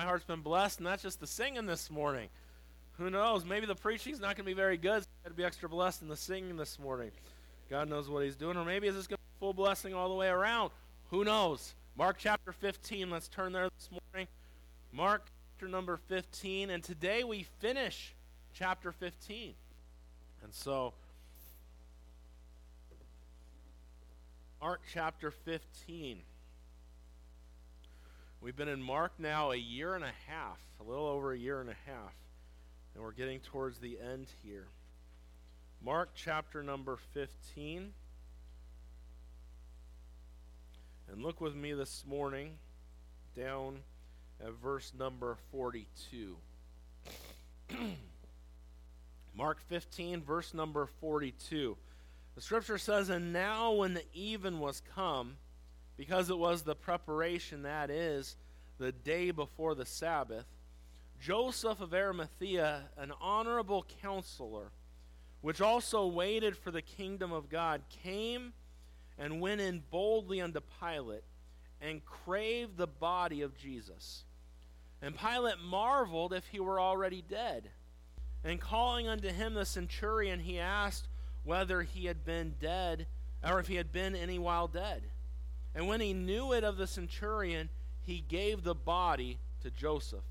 My heart's been blessed, and that's just the singing this morning. Who knows? Maybe the preaching's not going to be very good. So to be extra blessed in the singing this morning. God knows what He's doing, or maybe it's just going to be full blessing all the way around. Who knows? Mark chapter 15. Let's turn there this morning. Mark chapter number 15, and today we finish chapter 15. And so, Mark chapter 15. We've been in Mark now a year and a half, a little over a year and a half, and we're getting towards the end here. Mark chapter number 15. And look with me this morning down at verse number 42. Mark 15, verse number 42. The scripture says, And now when the even was come, because it was the preparation, that is, the day before the Sabbath, Joseph of Arimathea, an honorable counselor, which also waited for the kingdom of God, came and went in boldly unto Pilate and craved the body of Jesus. And Pilate marveled if he were already dead. And calling unto him the centurion, he asked whether he had been dead, or if he had been any while dead. And when he knew it of the centurion, he gave the body to Joseph.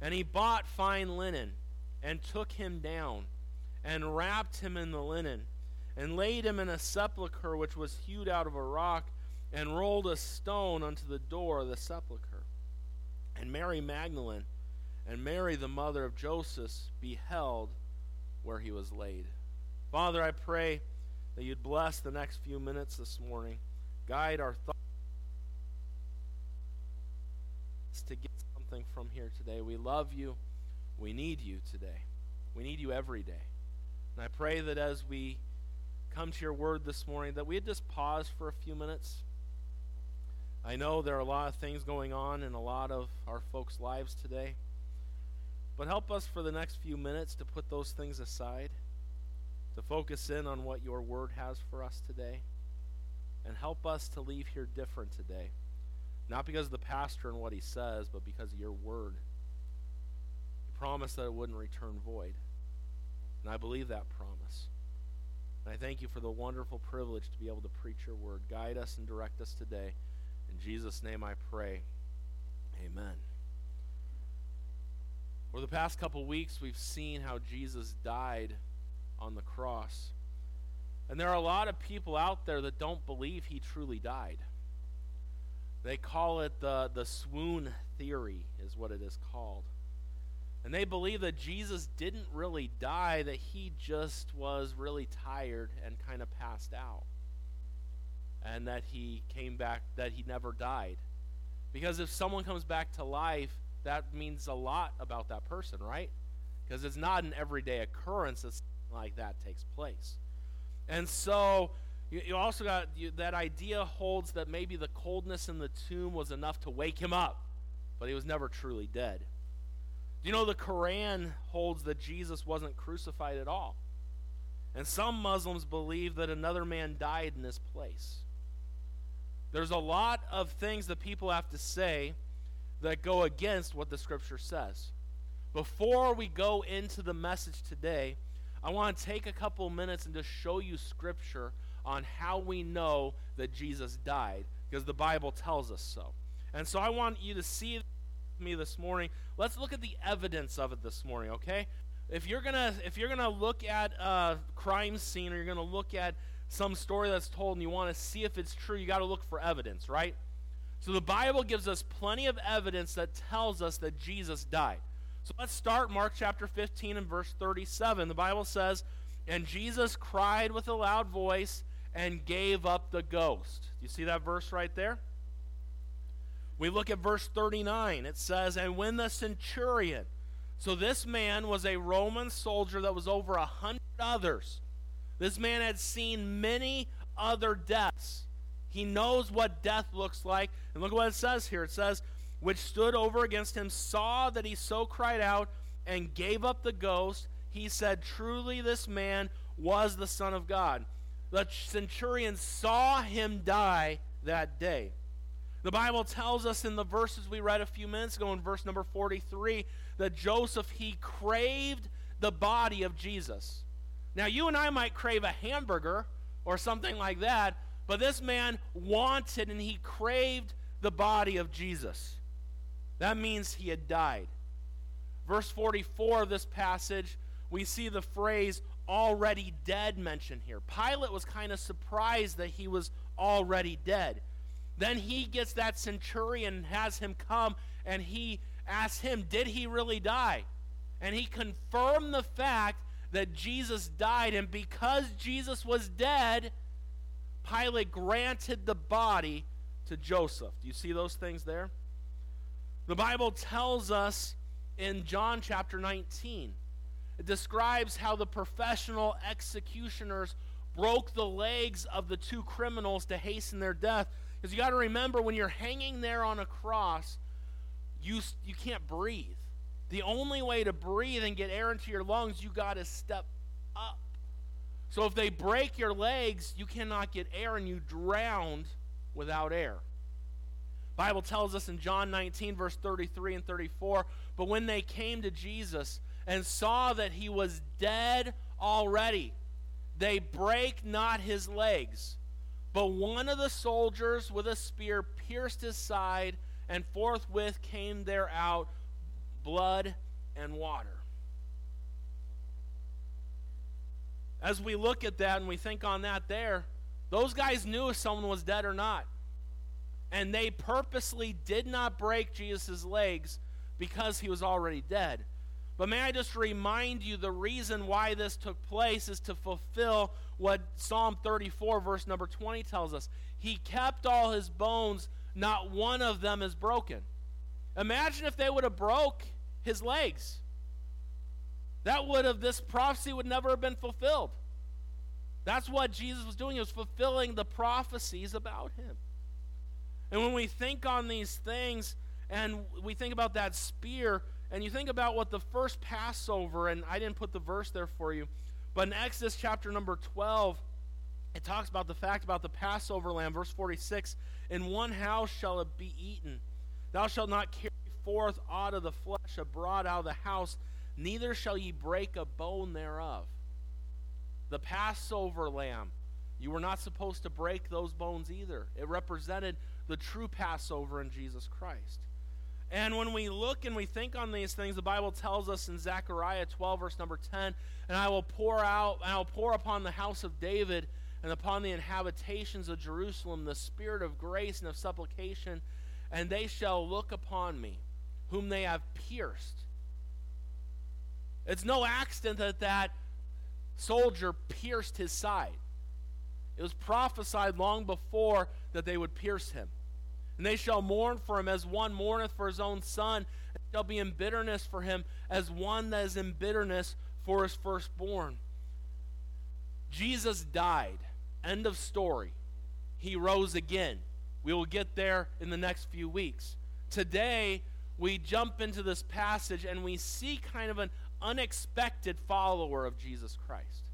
And he bought fine linen, and took him down, and wrapped him in the linen, and laid him in a sepulchre which was hewed out of a rock, and rolled a stone unto the door of the sepulchre. And Mary Magdalene and Mary, the mother of Joseph, beheld where he was laid. Father, I pray that you'd bless the next few minutes this morning. Guide our thoughts to get something from here today. We love you. We need you today. We need you every day. And I pray that as we come to your word this morning, that we'd just pause for a few minutes. I know there are a lot of things going on in a lot of our folks' lives today. But help us for the next few minutes to put those things aside, to focus in on what your word has for us today, and help us to leave here different today. Not because of the pastor and what he says, but because of your word. You promised that it wouldn't return void. And I believe that promise. And I thank you for the wonderful privilege to be able to preach your word. Guide us and direct us today. In Jesus' name I pray. Amen. Over the past couple weeks, we've seen how Jesus died on the cross. And there are a lot of people out there that don't believe he truly died. They call it the, the swoon theory, is what it is called. And they believe that Jesus didn't really die, that he just was really tired and kind of passed out. And that he came back, that he never died. Because if someone comes back to life, that means a lot about that person, right? Because it's not an everyday occurrence that like that takes place. And so you, you also got you, that idea holds that maybe the coldness in the tomb was enough to wake him up, but he was never truly dead. Do you know the Quran holds that Jesus wasn't crucified at all? And some Muslims believe that another man died in this place. There's a lot of things that people have to say that go against what the scripture says. Before we go into the message today, I want to take a couple minutes and just show you scripture on how we know that Jesus died because the Bible tells us so. And so I want you to see me this morning. Let's look at the evidence of it this morning, okay? If you're gonna if you're gonna look at a crime scene or you're gonna look at some story that's told and you want to see if it's true, you got to look for evidence, right? So the Bible gives us plenty of evidence that tells us that Jesus died. So let's start Mark chapter 15 and verse 37. The Bible says, And Jesus cried with a loud voice and gave up the ghost. Do you see that verse right there? We look at verse 39. It says, And when the centurion, so this man was a Roman soldier that was over a hundred others. This man had seen many other deaths. He knows what death looks like. And look what it says here. It says, which stood over against him, saw that he so cried out and gave up the ghost. He said, Truly, this man was the Son of God. The centurion saw him die that day. The Bible tells us in the verses we read a few minutes ago, in verse number 43, that Joseph, he craved the body of Jesus. Now, you and I might crave a hamburger or something like that, but this man wanted and he craved the body of Jesus. That means he had died. Verse 44 of this passage, we see the phrase already dead mentioned here. Pilate was kind of surprised that he was already dead. Then he gets that centurion and has him come and he asks him, Did he really die? And he confirmed the fact that Jesus died. And because Jesus was dead, Pilate granted the body to Joseph. Do you see those things there? The Bible tells us in John chapter 19, it describes how the professional executioners broke the legs of the two criminals to hasten their death. Because you got to remember, when you're hanging there on a cross, you, you can't breathe. The only way to breathe and get air into your lungs, you got to step up. So if they break your legs, you cannot get air and you drown without air. Bible tells us in John 19 verse 33 and 34, but when they came to Jesus and saw that he was dead already, they break not his legs. But one of the soldiers with a spear pierced his side, and forthwith came there out blood and water. As we look at that and we think on that there, those guys knew if someone was dead or not. And they purposely did not break Jesus' legs because he was already dead. But may I just remind you the reason why this took place is to fulfill what Psalm 34, verse number 20 tells us. He kept all his bones, not one of them is broken. Imagine if they would have broke his legs. That would have, this prophecy would never have been fulfilled. That's what Jesus was doing. He was fulfilling the prophecies about him. And when we think on these things and we think about that spear, and you think about what the first Passover, and I didn't put the verse there for you, but in Exodus chapter number 12, it talks about the fact about the Passover lamb, verse 46 In one house shall it be eaten. Thou shalt not carry forth out of the flesh abroad out of the house, neither shall ye break a bone thereof. The Passover lamb, you were not supposed to break those bones either. It represented the true Passover in Jesus Christ. And when we look and we think on these things, the Bible tells us in Zechariah 12, verse number 10, and I will pour out, I will pour upon the house of David and upon the inhabitations of Jerusalem the spirit of grace and of supplication, and they shall look upon me, whom they have pierced. It's no accident that that soldier pierced his side. It was prophesied long before that they would pierce him. And they shall mourn for him as one mourneth for his own son, and shall be in bitterness for him as one that is in bitterness for his firstborn. Jesus died. End of story. He rose again. We will get there in the next few weeks. Today, we jump into this passage and we see kind of an unexpected follower of Jesus Christ.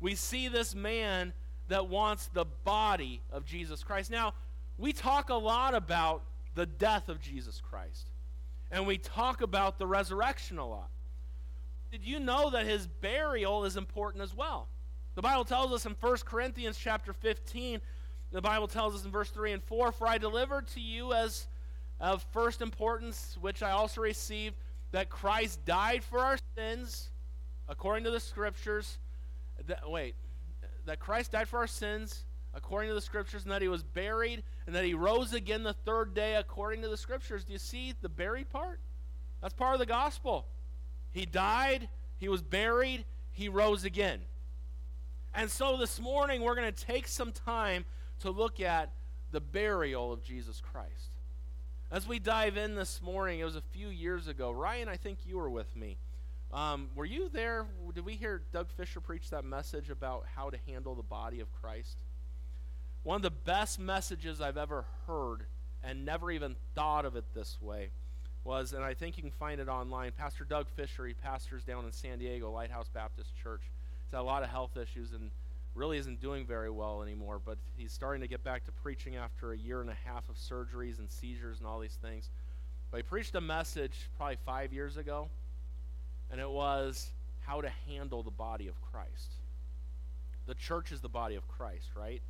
We see this man that wants the body of Jesus Christ. Now, we talk a lot about the death of Jesus Christ, and we talk about the resurrection a lot. Did you know that his burial is important as well? The Bible tells us in 1 Corinthians chapter 15, the Bible tells us in verse 3 and 4, For I delivered to you as of first importance, which I also received, that Christ died for our sins, according to the Scriptures. That, wait, that Christ died for our sins according to the scriptures, and that he was buried, and that he rose again the third day according to the scriptures. Do you see the buried part? That's part of the gospel. He died, he was buried, he rose again. And so this morning we're going to take some time to look at the burial of Jesus Christ. As we dive in this morning, it was a few years ago. Ryan, I think you were with me. Um, were you there? Did we hear Doug Fisher preach that message about how to handle the body of Christ? One of the best messages I've ever heard and never even thought of it this way was, and I think you can find it online, Pastor Doug Fisher, he pastors down in San Diego, Lighthouse Baptist Church. He's had a lot of health issues and really isn't doing very well anymore, but he's starting to get back to preaching after a year and a half of surgeries and seizures and all these things. But he preached a message probably five years ago, and it was how to handle the body of Christ. The church is the body of Christ, right?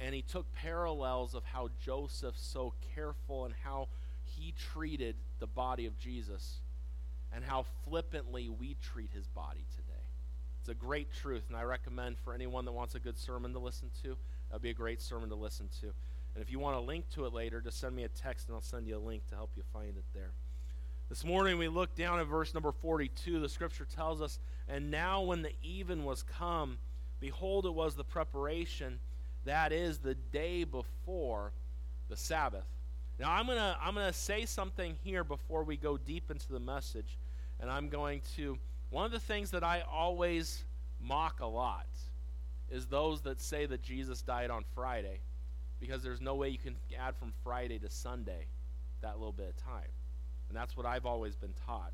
And he took parallels of how Joseph so careful and how he treated the body of Jesus and how flippantly we treat his body today. It's a great truth, and I recommend for anyone that wants a good sermon to listen to, that'd be a great sermon to listen to. And if you want a link to it later, just send me a text and I'll send you a link to help you find it there. This morning we look down at verse number 42. The scripture tells us, And now when the even was come, behold, it was the preparation, that is, the day before the Sabbath. Now I'm gonna I'm gonna say something here before we go deep into the message, and I'm going to one of the things that I always mock a lot is those that say that Jesus died on Friday, because there's no way you can add from Friday to Sunday that little bit of time, and that's what I've always been taught.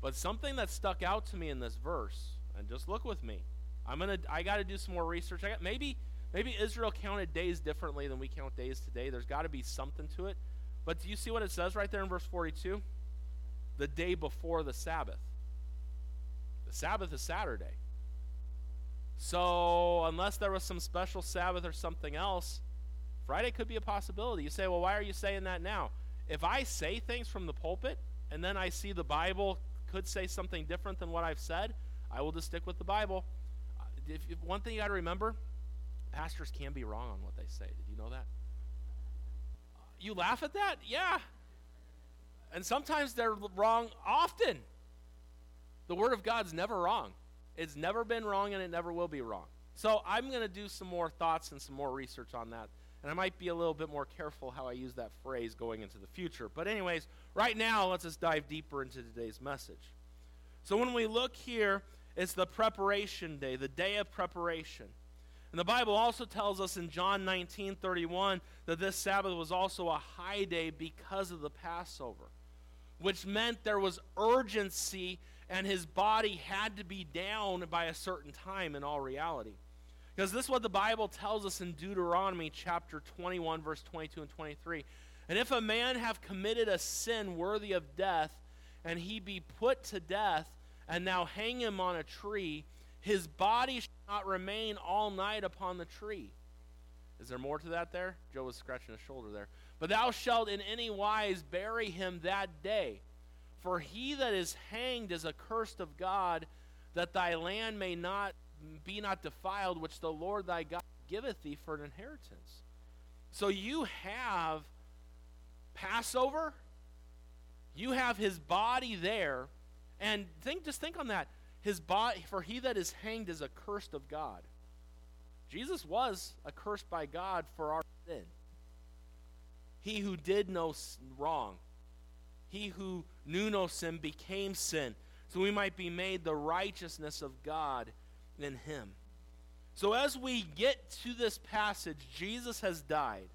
But something that stuck out to me in this verse, and just look with me. I'm gonna I got to do some more research. I got maybe Maybe Israel counted days differently than we count days today. There's got to be something to it. But do you see what it says right there in verse 42? The day before the Sabbath. The Sabbath is Saturday. So, unless there was some special Sabbath or something else, Friday could be a possibility. You say, well, why are you saying that now? If I say things from the pulpit and then I see the Bible could say something different than what I've said, I will just stick with the Bible. Uh, if, one thing you got to remember Pastors can be wrong on what they say. Did you know that? You laugh at that? Yeah. And sometimes they're wrong often. The Word of God's never wrong. It's never been wrong and it never will be wrong. So I'm going to do some more thoughts and some more research on that. And I might be a little bit more careful how I use that phrase going into the future. But, anyways, right now, let's just dive deeper into today's message. So, when we look here, it's the preparation day, the day of preparation. And the Bible also tells us in John 19 31 that this Sabbath was also a high day because of the Passover, which meant there was urgency and his body had to be down by a certain time in all reality. Because this is what the Bible tells us in Deuteronomy chapter 21, verse 22 and 23. And if a man have committed a sin worthy of death, and he be put to death, and now hang him on a tree, his body shall not remain all night upon the tree. Is there more to that there? Joe was scratching his shoulder there. But thou shalt in any wise bury him that day. For he that is hanged is accursed of God, that thy land may not be not defiled, which the Lord thy God giveth thee for an inheritance. So you have Passover, you have his body there, and think just think on that his body for he that is hanged is accursed of God. Jesus was accursed by God for our sin. He who did no wrong, he who knew no sin became sin, so we might be made the righteousness of God in him. So as we get to this passage, Jesus has died.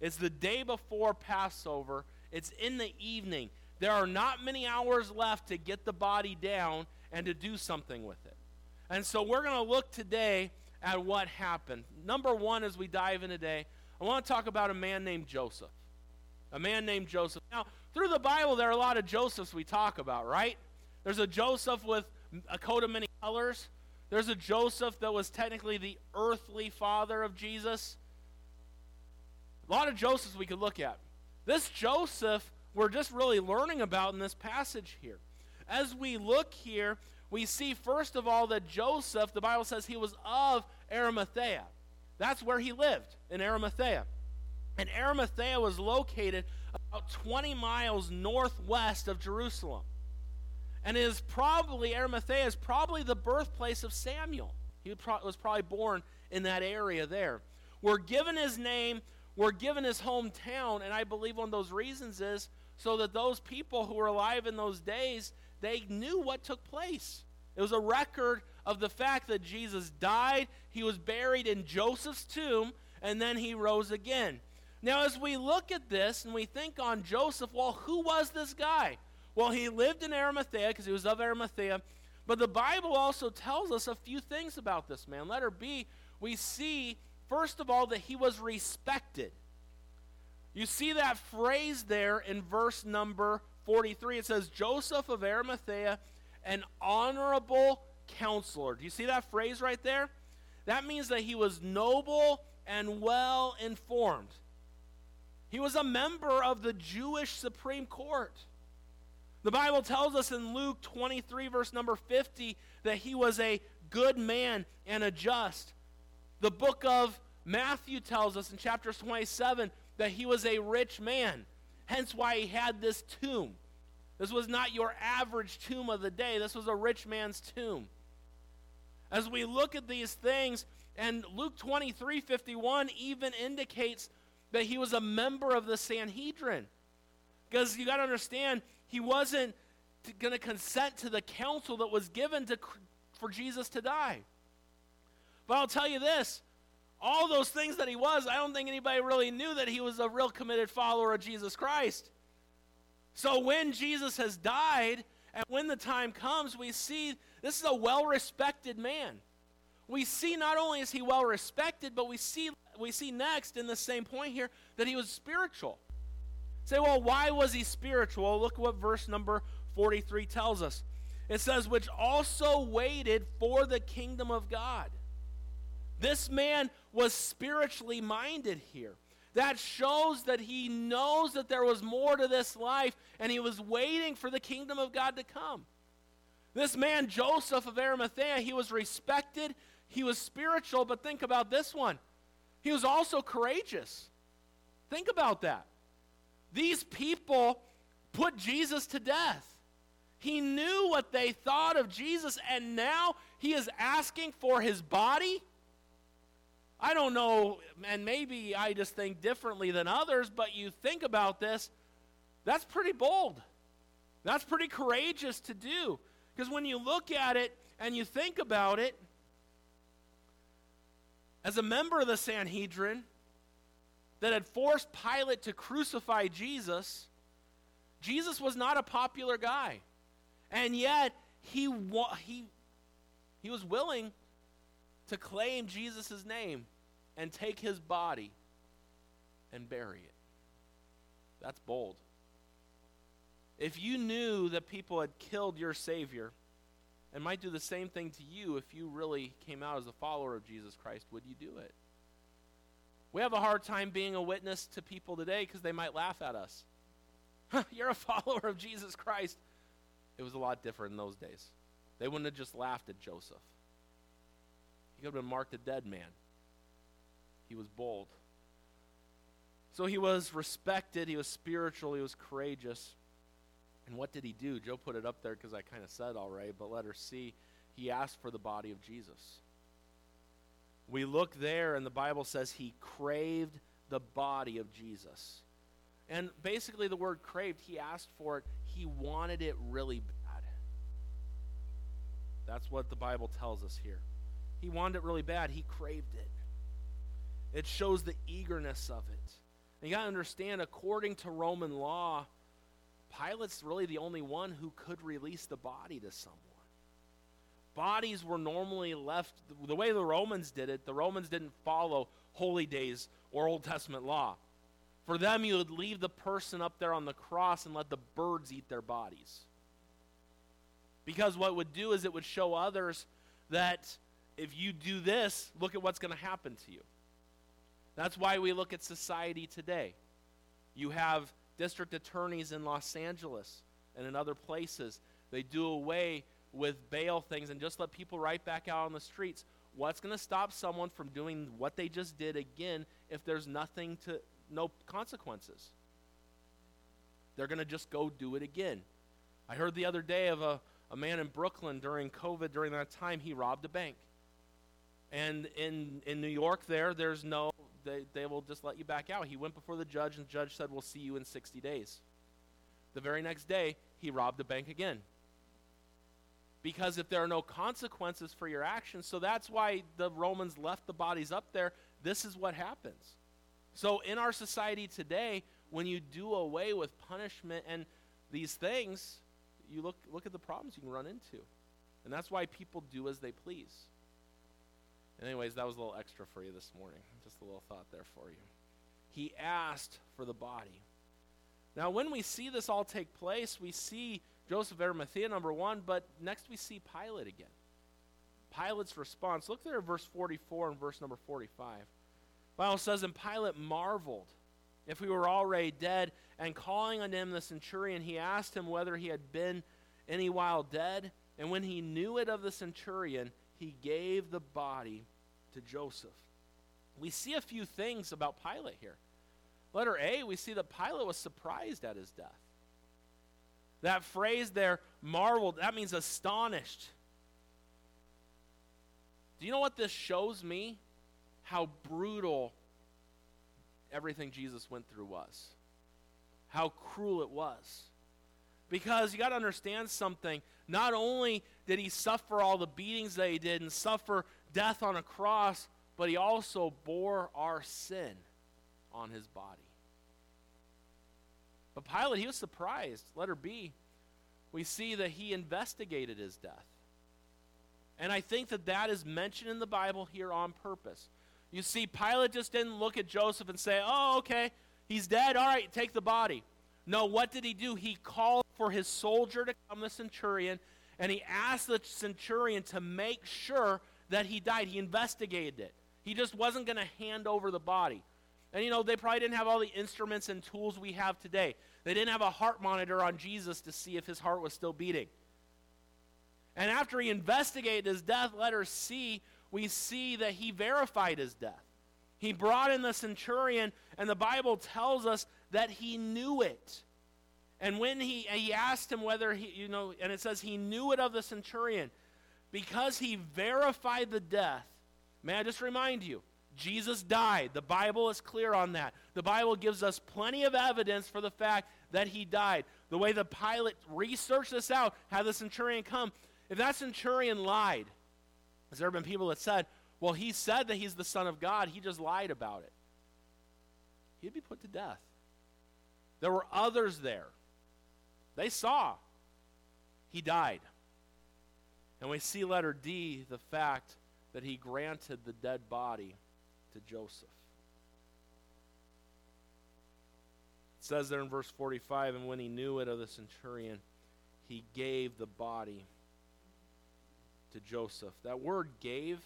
It's the day before Passover. It's in the evening. There are not many hours left to get the body down and to do something with it. And so we're going to look today at what happened. Number one, as we dive in today, I want to talk about a man named Joseph. A man named Joseph. Now, through the Bible, there are a lot of Josephs we talk about, right? There's a Joseph with a coat of many colors. There's a Joseph that was technically the earthly father of Jesus. A lot of Josephs we could look at. This Joseph, we're just really learning about in this passage here. As we look here, we see first of all that Joseph, the Bible says he was of Arimathea. That's where he lived, in Arimathea. And Arimathea was located about 20 miles northwest of Jerusalem. And is probably, Arimathea is probably the birthplace of Samuel. He was probably born in that area there. We're given his name, we're given his hometown, and I believe one of those reasons is so that those people who were alive in those days they knew what took place. It was a record of the fact that Jesus died, he was buried in Joseph's tomb, and then he rose again. Now, as we look at this and we think on Joseph, well, who was this guy? Well, he lived in Arimathea because he was of Arimathea, But the Bible also tells us a few things about this man. Letter B, we see, first of all, that he was respected. You see that phrase there in verse number 43. It says, Joseph of Arimathea, an honorable counselor. Do you see that phrase right there? That means that he was noble and well informed. He was a member of the Jewish Supreme Court. The Bible tells us in Luke 23, verse number 50, that he was a good man and a just. The book of Matthew tells us in chapter 27 that he was a rich man, hence why he had this tomb. This was not your average tomb of the day, this was a rich man's tomb. As we look at these things, and Luke 23 51 even indicates that he was a member of the Sanhedrin. Because you got to understand, he wasn't going to consent to the counsel that was given to, for Jesus to die. But I'll tell you this all those things that he was, I don't think anybody really knew that he was a real committed follower of Jesus Christ. So when Jesus has died, and when the time comes, we see this is a well respected man. We see not only is he well respected, but we see, we see next in the same point here that he was spiritual. Say, well, why was he spiritual? Look what verse number 43 tells us. It says, which also waited for the kingdom of God. This man was spiritually minded here. That shows that he knows that there was more to this life and he was waiting for the kingdom of God to come. This man, Joseph of Arimathea, he was respected, he was spiritual, but think about this one. He was also courageous. Think about that. These people put Jesus to death. He knew what they thought of Jesus, and now he is asking for his body. I don't know, and maybe I just think differently than others, but you think about this, that's pretty bold. That's pretty courageous to do. Because when you look at it and you think about it, as a member of the Sanhedrin, that had forced Pilate to crucify Jesus, Jesus was not a popular guy. And yet, he, wa- he, he was willing to claim Jesus' name and take his body and bury it. That's bold. If you knew that people had killed your Savior and might do the same thing to you if you really came out as a follower of Jesus Christ, would you do it? We have a hard time being a witness to people today because they might laugh at us. You're a follower of Jesus Christ. It was a lot different in those days. They wouldn't have just laughed at Joseph. He could have been marked a dead man. He was bold. So he was respected, he was spiritual, he was courageous. And what did he do? Joe put it up there because I kind of said already, but let her see. He asked for the body of Jesus. We look there, and the Bible says he craved the body of Jesus. And basically, the word craved, he asked for it, he wanted it really bad. That's what the Bible tells us here. He wanted it really bad, he craved it. It shows the eagerness of it. And you got to understand, according to Roman law, Pilate's really the only one who could release the body to someone bodies were normally left the way the Romans did it. The Romans didn't follow holy days or Old Testament law. For them, you would leave the person up there on the cross and let the birds eat their bodies. Because what would do is it would show others that if you do this, look at what's going to happen to you. That's why we look at society today. You have district attorneys in Los Angeles and in other places. They do away with bail things and just let people right back out on the streets. What's going to stop someone from doing what they just did again if there's nothing to, no consequences? They're going to just go do it again. I heard the other day of a, a man in Brooklyn during COVID, during that time, he robbed a bank. And in, in New York, there, there's no, they, they will just let you back out. He went before the judge, and the judge said, We'll see you in 60 days. The very next day, he robbed a bank again because if there are no consequences for your actions, so that's why the Romans left the bodies up there. This is what happens. So in our society today, when you do away with punishment and these things, you look look at the problems you can run into. And that's why people do as they please. Anyways, that was a little extra for you this morning. Just a little thought there for you. He asked for the body. Now, when we see this all take place, we see Joseph Arimathea, number one, but next we see Pilate again. Pilate's response. Look there at verse 44 and verse number 45. Bible says, And Pilate marveled if we were already dead, and calling on him the centurion, he asked him whether he had been any while dead. And when he knew it of the centurion, he gave the body to Joseph. We see a few things about Pilate here. Letter A, we see that Pilate was surprised at his death. That phrase there, marveled, that means astonished. Do you know what this shows me? How brutal everything Jesus went through was. How cruel it was. Because you got to understand something. Not only did he suffer all the beatings that he did and suffer death on a cross, but he also bore our sin on his body. But Pilate, he was surprised. Letter B, we see that he investigated his death. And I think that that is mentioned in the Bible here on purpose. You see, Pilate just didn't look at Joseph and say, oh, okay, he's dead. All right, take the body. No, what did he do? He called for his soldier to come, the centurion, and he asked the centurion to make sure that he died. He investigated it. He just wasn't going to hand over the body. And you know, they probably didn't have all the instruments and tools we have today. They didn't have a heart monitor on Jesus to see if his heart was still beating. And after he investigated his death, letter C, we see that he verified his death. He brought in the centurion, and the Bible tells us that he knew it. And when he, he asked him whether he, you know, and it says he knew it of the centurion, because he verified the death. May I just remind you, Jesus died. The Bible is clear on that. The Bible gives us plenty of evidence for the fact that he died. The way the Pilate researched this out, had the centurion come. If that centurion lied, has there been people that said, well, he said that he's the Son of God, he just lied about it. He'd be put to death. There were others there. They saw. He died. And we see letter D, the fact that he granted the dead body to Joseph. It says there in verse 45 and when he knew it of the centurion, he gave the body to Joseph. That word gave,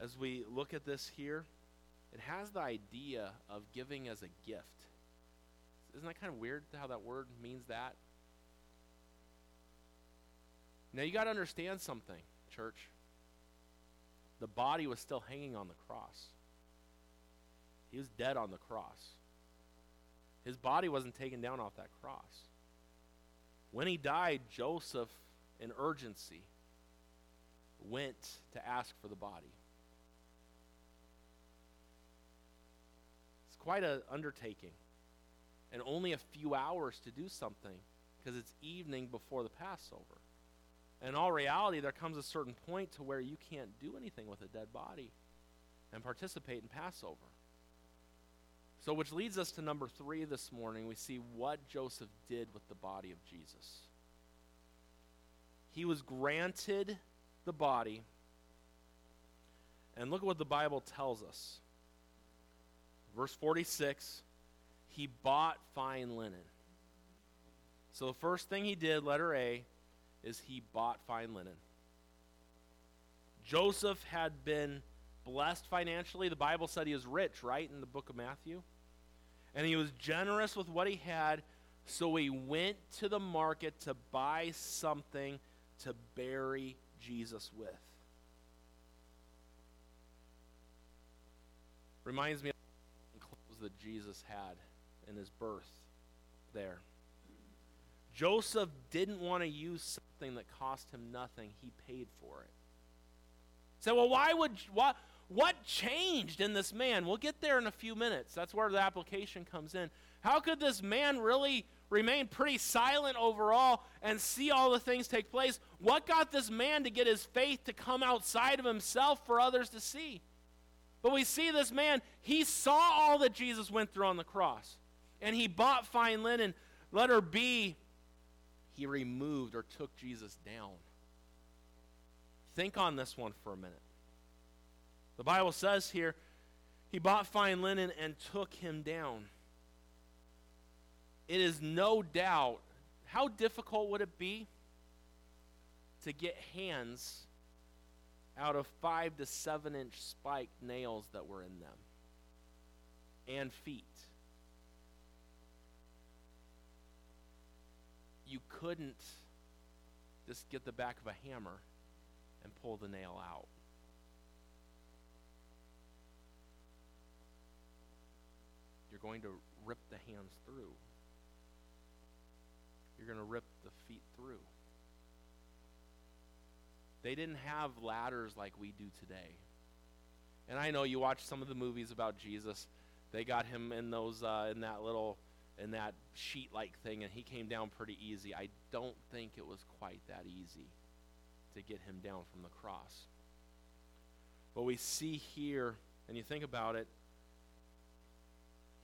as we look at this here, it has the idea of giving as a gift. Isn't that kind of weird how that word means that? Now you got to understand something, church. The body was still hanging on the cross. He was dead on the cross. His body wasn't taken down off that cross. When he died, Joseph, in urgency, went to ask for the body. It's quite an undertaking. And only a few hours to do something because it's evening before the Passover. In all reality, there comes a certain point to where you can't do anything with a dead body and participate in Passover. So, which leads us to number three this morning. We see what Joseph did with the body of Jesus. He was granted the body. And look at what the Bible tells us. Verse 46 he bought fine linen. So, the first thing he did, letter A, is he bought fine linen. Joseph had been blessed financially. The Bible said he was rich, right, in the book of Matthew? And he was generous with what he had, so he went to the market to buy something to bury Jesus with. Reminds me of the clothes that Jesus had in his birth there. Joseph didn't want to use something that cost him nothing. He paid for it. So, well, why would what what changed in this man? We'll get there in a few minutes. That's where the application comes in. How could this man really remain pretty silent overall and see all the things take place? What got this man to get his faith to come outside of himself for others to see? But we see this man, he saw all that Jesus went through on the cross. And he bought fine linen. Letter B, he removed or took Jesus down. Think on this one for a minute. The Bible says here, he bought fine linen and took him down. It is no doubt, how difficult would it be to get hands out of five to seven inch spiked nails that were in them and feet? You couldn't just get the back of a hammer and pull the nail out. You're going to rip the hands through. You're going to rip the feet through. They didn't have ladders like we do today. And I know you watch some of the movies about Jesus. They got him in those uh, in that little in that sheet-like thing, and he came down pretty easy. I don't think it was quite that easy to get him down from the cross. But we see here, and you think about it,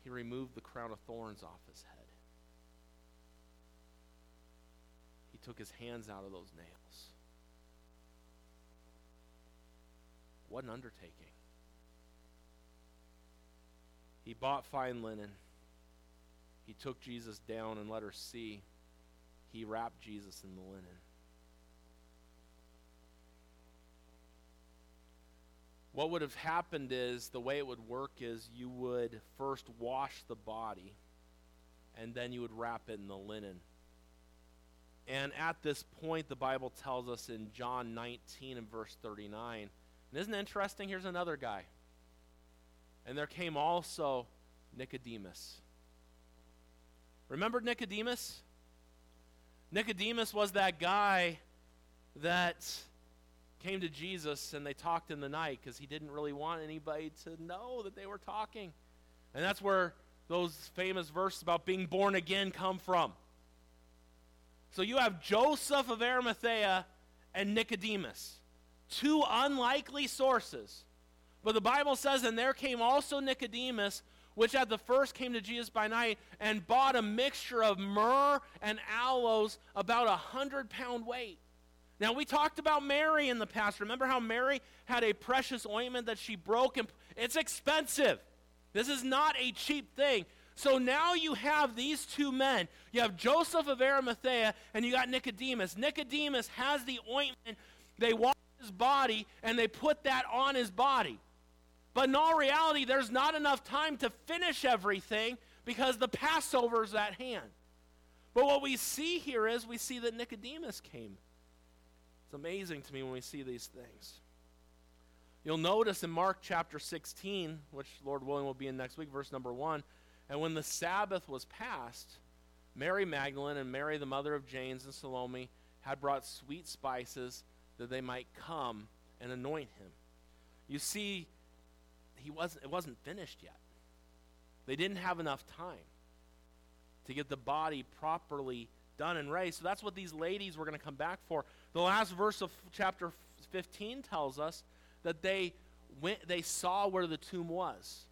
he removed the crown of thorns off his head. He took his hands out of those nails. What an undertaking. He bought fine linen. He took Jesus down and let her see. He wrapped Jesus in the linen. What would have happened is the way it would work is you would first wash the body and then you would wrap it in the linen. And at this point, the Bible tells us in John 19 and verse 39. And isn't it interesting? Here's another guy. And there came also Nicodemus. Remember Nicodemus? Nicodemus was that guy that came to Jesus and they talked in the night because he didn't really want anybody to know that they were talking. And that's where those famous verses about being born again come from. So you have Joseph of Arimathea and Nicodemus, two unlikely sources. But the Bible says, and there came also Nicodemus, which at the first came to Jesus by night and bought a mixture of myrrh and aloes about a hundred pound weight. Now, we talked about Mary in the past. Remember how Mary had a precious ointment that she broke? And it's expensive. This is not a cheap thing. So now you have these two men. You have Joseph of Arimathea and you got Nicodemus. Nicodemus has the ointment. They wash his body and they put that on his body. But in all reality, there's not enough time to finish everything because the Passover is at hand. But what we see here is we see that Nicodemus came. It's amazing to me when we see these things. You'll notice in Mark chapter 16, which Lord willing will be in next week, verse number 1, and when the Sabbath was passed, Mary Magdalene and Mary, the mother of James and Salome, had brought sweet spices that they might come and anoint him. You see, he wasn't, it wasn't finished yet. They didn't have enough time to get the body properly done and raised. So that's what these ladies were going to come back for. The last verse of chapter 15 tells us that they went they saw where the tomb was.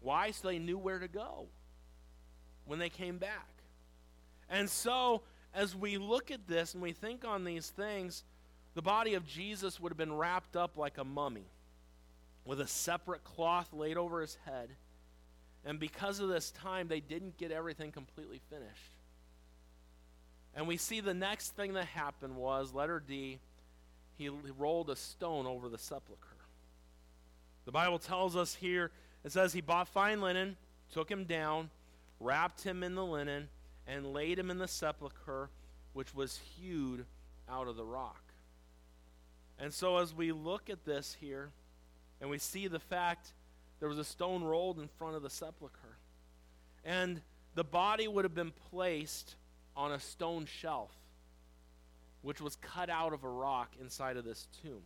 Why? So they knew where to go when they came back. And so as we look at this and we think on these things, the body of Jesus would have been wrapped up like a mummy with a separate cloth laid over his head. And because of this time, they didn't get everything completely finished. And we see the next thing that happened was, letter D, he rolled a stone over the sepulchre. The Bible tells us here, it says he bought fine linen, took him down, wrapped him in the linen, and laid him in the sepulchre, which was hewed out of the rock. And so as we look at this here, and we see the fact there was a stone rolled in front of the sepulchre, and the body would have been placed on a stone shelf, which was cut out of a rock inside of this tomb.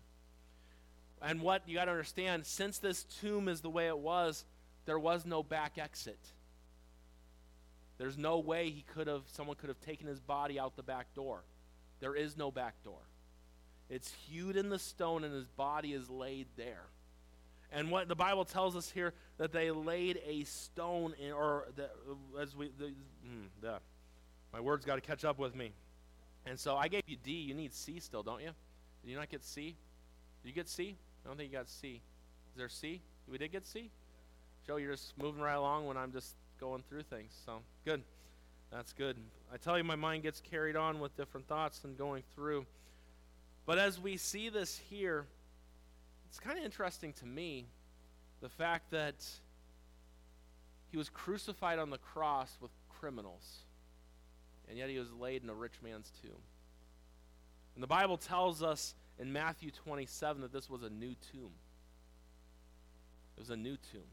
And what you got to understand, since this tomb is the way it was, there was no back exit. There's no way he could have someone could have taken his body out the back door. There is no back door. It's hewed in the stone and his body is laid there. And what the Bible tells us here that they laid a stone in, or the, as we the, mm, the my words got to catch up with me. And so I gave you D. You need C still, don't you? Did you not get C? Did you get C? I don't think you got C. Is there C? We did get C? Joe, you're just moving right along when I'm just going through things. So, good. That's good. I tell you, my mind gets carried on with different thoughts and going through. But as we see this here, it's kind of interesting to me the fact that he was crucified on the cross with criminals, and yet he was laid in a rich man's tomb. And the Bible tells us in Matthew 27 that this was a new tomb. It was a new tomb.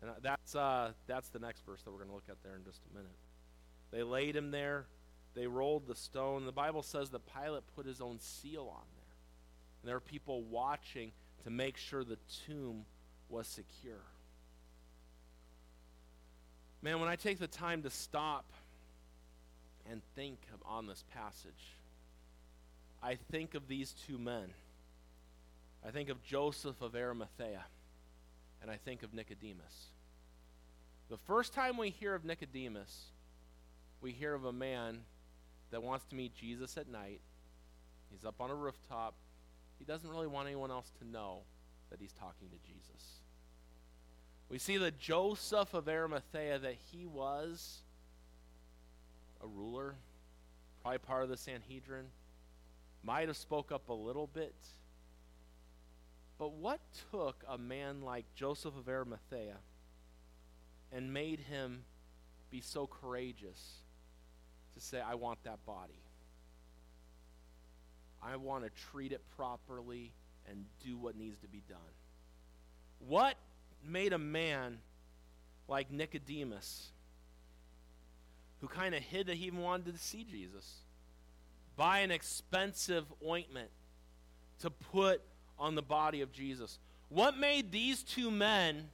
And that's, uh, that's the next verse that we're going to look at there in just a minute. They laid him there. They rolled the stone. The Bible says that Pilate put his own seal on there. And there were people watching to make sure the tomb was secure. Man, when I take the time to stop and think on this passage, I think of these two men. I think of Joseph of Arimathea, and I think of Nicodemus. The first time we hear of Nicodemus, we hear of a man that wants to meet Jesus at night. He's up on a rooftop. He doesn't really want anyone else to know that he's talking to Jesus. We see that Joseph of Arimathea, that he was a ruler, probably part of the Sanhedrin might have spoke up a little bit. But what took a man like Joseph of Arimathea and made him be so courageous to say, I want that body? I want to treat it properly and do what needs to be done. What made a man like Nicodemus, who kind of hid that he even wanted to see Jesus, buy an expensive ointment to put on the body of Jesus. What made these two men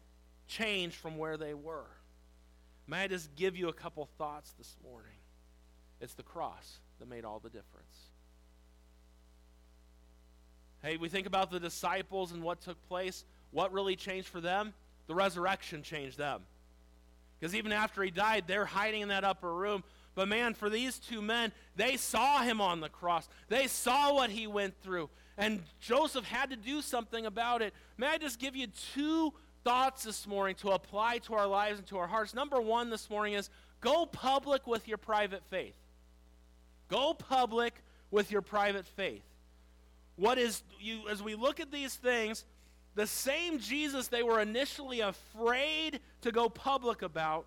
change from where they were? May I just give you a couple thoughts this morning? It's the cross that made all the difference. Hey, we think about the disciples and what took place. What really changed for them? The resurrection changed them. Because even after he died, they're hiding in that upper room. But man, for these two men, they saw him on the cross. They saw what he went through. And Joseph had to do something about it. May I just give you two thoughts this morning to apply to our lives and to our hearts? Number one this morning is go public with your private faith. Go public with your private faith. What is you as we look at these things, the same Jesus they were initially afraid to go public about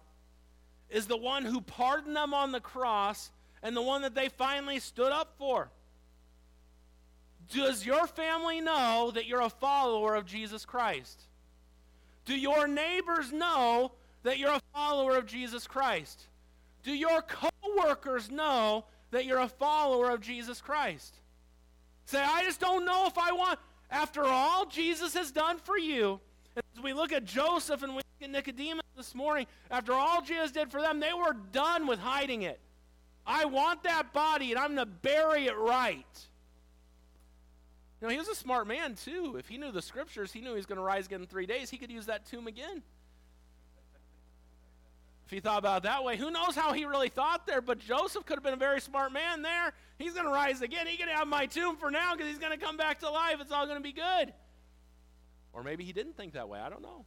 is the one who pardoned them on the cross and the one that they finally stood up for. Does your family know that you're a follower of Jesus Christ? Do your neighbors know that you're a follower of Jesus Christ? Do your coworkers know that you're a follower of Jesus Christ? Say, I just don't know if I want. After all Jesus has done for you, as we look at Joseph and we look at Nicodemus this morning, after all Jesus did for them, they were done with hiding it. I want that body and I'm going to bury it right. You know, he was a smart man too. If he knew the scriptures, he knew he was going to rise again in three days. He could use that tomb again. He thought about it that way, who knows how he really thought there? But Joseph could have been a very smart man there. He's going to rise again. He can have my tomb for now because he's going to come back to life. It's all going to be good. Or maybe he didn't think that way. I don't know.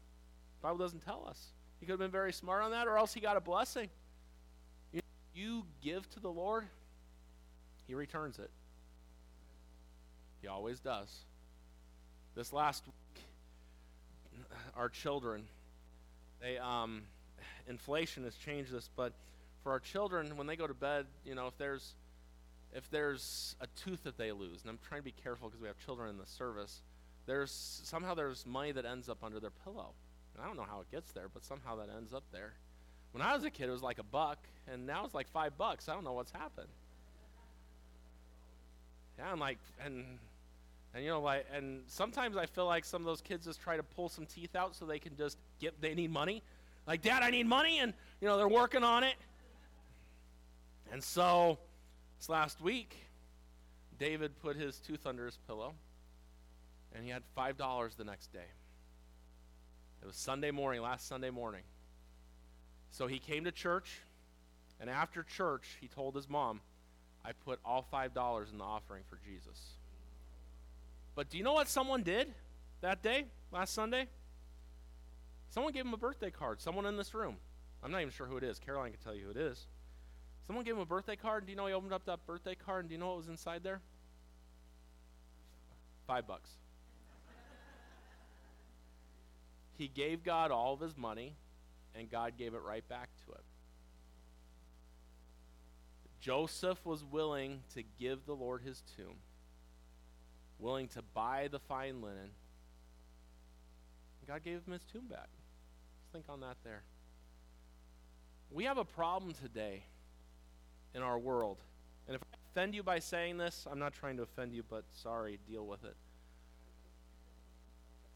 The Bible doesn't tell us. He could have been very smart on that, or else he got a blessing. You give to the Lord, he returns it. He always does. This last week, our children, they um, inflation has changed this, but for our children, when they go to bed, you know, if there's if there's a tooth that they lose, and I'm trying to be careful because we have children in the service there's somehow there's money that ends up under their pillow. And I don't know how it gets there, but somehow that ends up there. When I was a kid, it was like a buck, and now it's like five bucks. I don't know what's happened. Yeah, I'm like, and and you know, like, and sometimes I feel like some of those kids just try to pull some teeth out so they can just get. They need money, like, Dad, I need money, and you know, they're working on it. And so, this last week, David put his tooth under his pillow and he had $5 the next day. It was Sunday morning, last Sunday morning. So he came to church, and after church, he told his mom, I put all $5 in the offering for Jesus. But do you know what someone did that day, last Sunday? Someone gave him a birthday card. Someone in this room. I'm not even sure who it is. Caroline can tell you who it is. Someone gave him a birthday card. And do you know he opened up that birthday card? And do you know what was inside there? Five bucks. he gave God all of his money, and God gave it right back to him. Joseph was willing to give the Lord his tomb, willing to buy the fine linen. God gave him his tomb back. Think on that there. We have a problem today in our world. And if I offend you by saying this, I'm not trying to offend you, but sorry, deal with it.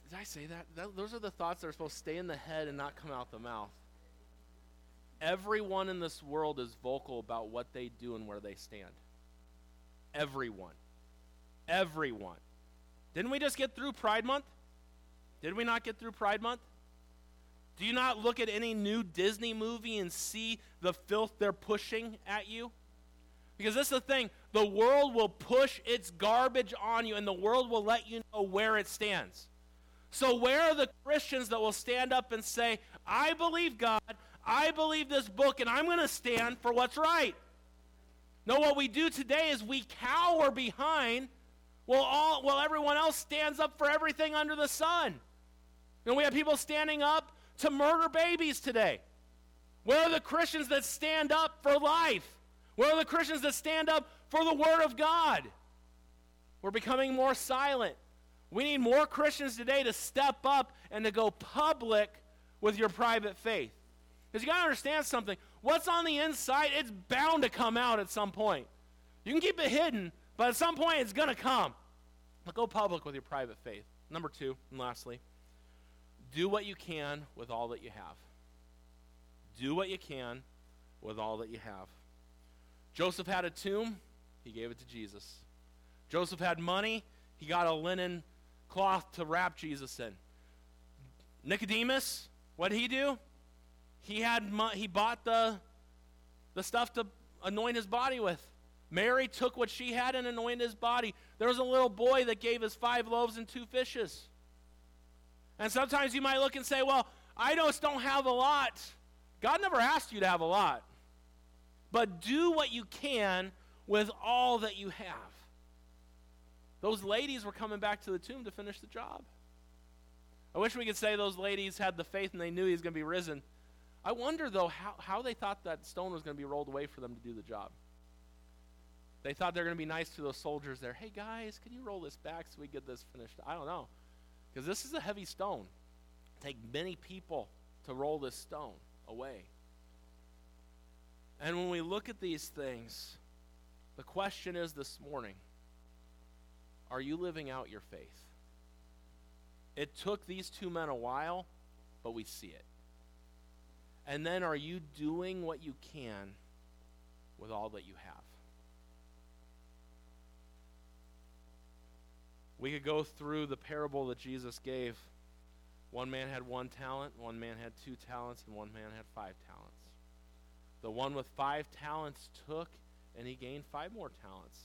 Did I say that? that? Those are the thoughts that are supposed to stay in the head and not come out the mouth. Everyone in this world is vocal about what they do and where they stand. Everyone. Everyone. Didn't we just get through Pride Month? Did we not get through Pride Month? Do you not look at any new Disney movie and see the filth they're pushing at you? Because this is the thing the world will push its garbage on you, and the world will let you know where it stands. So, where are the Christians that will stand up and say, I believe God, I believe this book, and I'm going to stand for what's right. No, what we do today is we cower behind while, all, while everyone else stands up for everything under the sun. Know, we have people standing up to murder babies today. Where are the Christians that stand up for life? Where are the Christians that stand up for the Word of God? We're becoming more silent. We need more Christians today to step up and to go public with your private faith. Because you got to understand something. What's on the inside, it's bound to come out at some point. You can keep it hidden, but at some point it's going to come. But go public with your private faith. Number two, and lastly, do what you can with all that you have. Do what you can with all that you have. Joseph had a tomb, he gave it to Jesus. Joseph had money, he got a linen cloth to wrap Jesus in. Nicodemus, what did he do? he had he bought the the stuff to anoint his body with. Mary took what she had and anointed his body. There was a little boy that gave us five loaves and two fishes. And sometimes you might look and say, "Well, I just don't have a lot." God never asked you to have a lot. But do what you can with all that you have. Those ladies were coming back to the tomb to finish the job. I wish we could say those ladies had the faith and they knew he was going to be risen. I wonder, though, how, how they thought that stone was going to be rolled away for them to do the job. They thought they were going to be nice to those soldiers there. Hey, guys, can you roll this back so we get this finished? I don't know. Because this is a heavy stone. Take many people to roll this stone away. And when we look at these things, the question is this morning are you living out your faith? It took these two men a while, but we see it. And then are you doing what you can with all that you have? We could go through the parable that Jesus gave. One man had one talent, one man had two talents, and one man had five talents. The one with five talents took and he gained five more talents.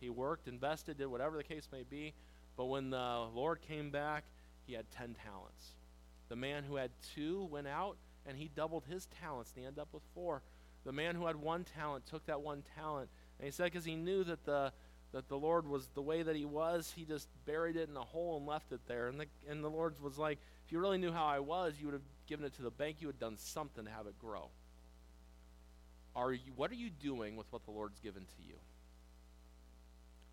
He worked, invested, did whatever the case may be, but when the Lord came back, he had ten talents. The man who had two went out and he doubled his talents and he ended up with four. The man who had one talent took that one talent, and he said because he knew that the that the Lord was the way that he was, he just buried it in a hole and left it there. And the and the Lord was like, if you really knew how I was, you would have given it to the bank. You would have done something to have it grow. Are you what are you doing with what the Lord's given to you?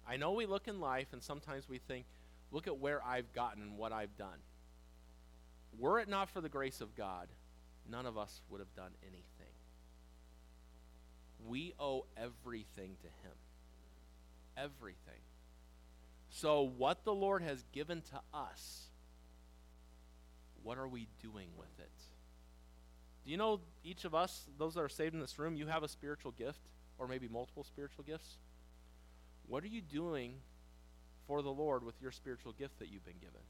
I know we look in life and sometimes we think, look at where I've gotten and what I've done. Were it not for the grace of God, none of us would have done anything. We owe everything to Him. Everything. So, what the Lord has given to us, what are we doing with it? Do you know each of us, those that are saved in this room, you have a spiritual gift or maybe multiple spiritual gifts? What are you doing for the Lord with your spiritual gift that you've been given?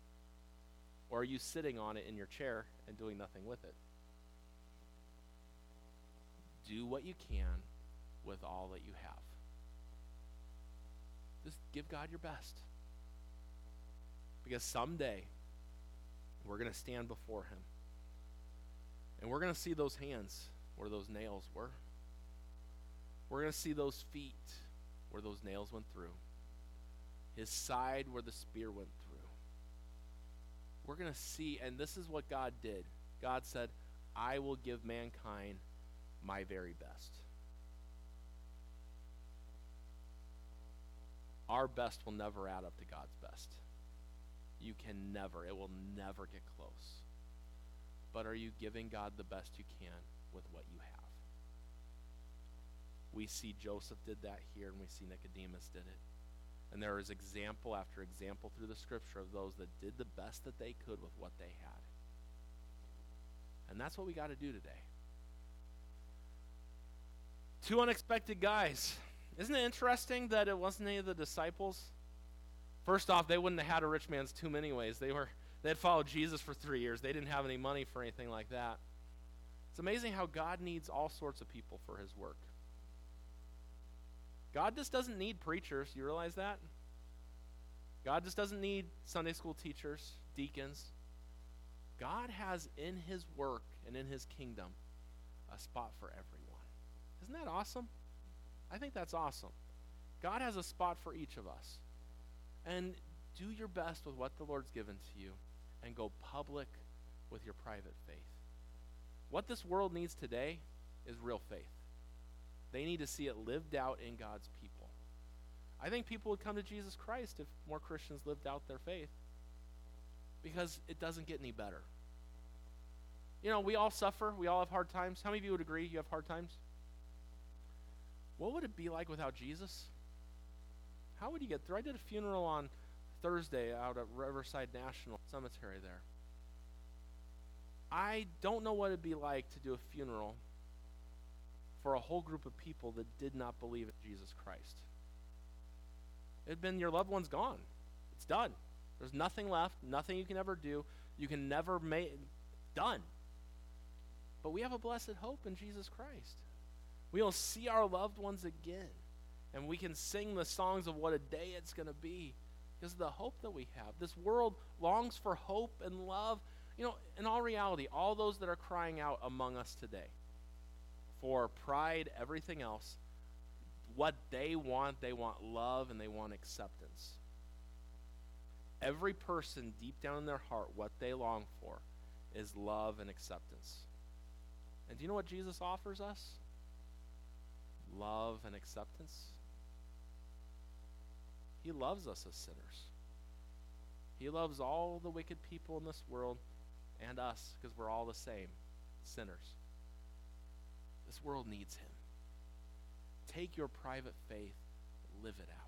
Or are you sitting on it in your chair and doing nothing with it? do what you can with all that you have. Just give God your best. Because someday we're going to stand before Him. And we're going to see those hands where those nails were. We're going to see those feet where those nails went through, His side where the spear went through. We're going to see, and this is what God did. God said, I will give mankind my very best. Our best will never add up to God's best. You can never, it will never get close. But are you giving God the best you can with what you have? We see Joseph did that here, and we see Nicodemus did it. And there is example after example through the scripture of those that did the best that they could with what they had. And that's what we got to do today. Two unexpected guys. Isn't it interesting that it wasn't any of the disciples? First off, they wouldn't have had a rich man's tomb anyways. They were they had followed Jesus for three years. They didn't have any money for anything like that. It's amazing how God needs all sorts of people for his work. God just doesn't need preachers. You realize that? God just doesn't need Sunday school teachers, deacons. God has in his work and in his kingdom a spot for everyone. Isn't that awesome? I think that's awesome. God has a spot for each of us. And do your best with what the Lord's given to you and go public with your private faith. What this world needs today is real faith. They need to see it lived out in God's people. I think people would come to Jesus Christ if more Christians lived out their faith because it doesn't get any better. You know, we all suffer, we all have hard times. How many of you would agree you have hard times? What would it be like without Jesus? How would you get through? I did a funeral on Thursday out at Riverside National Cemetery there. I don't know what it'd be like to do a funeral for a whole group of people that did not believe in Jesus Christ. It'd been your loved one's gone. It's done. There's nothing left, nothing you can ever do. You can never make done. But we have a blessed hope in Jesus Christ. We'll see our loved ones again. And we can sing the songs of what a day it's going to be because of the hope that we have. This world longs for hope and love. You know, in all reality, all those that are crying out among us today for pride, everything else, what they want, they want love and they want acceptance. Every person deep down in their heart, what they long for is love and acceptance. And do you know what Jesus offers us? Love and acceptance. He loves us as sinners. He loves all the wicked people in this world and us because we're all the same sinners. This world needs him. Take your private faith, live it out.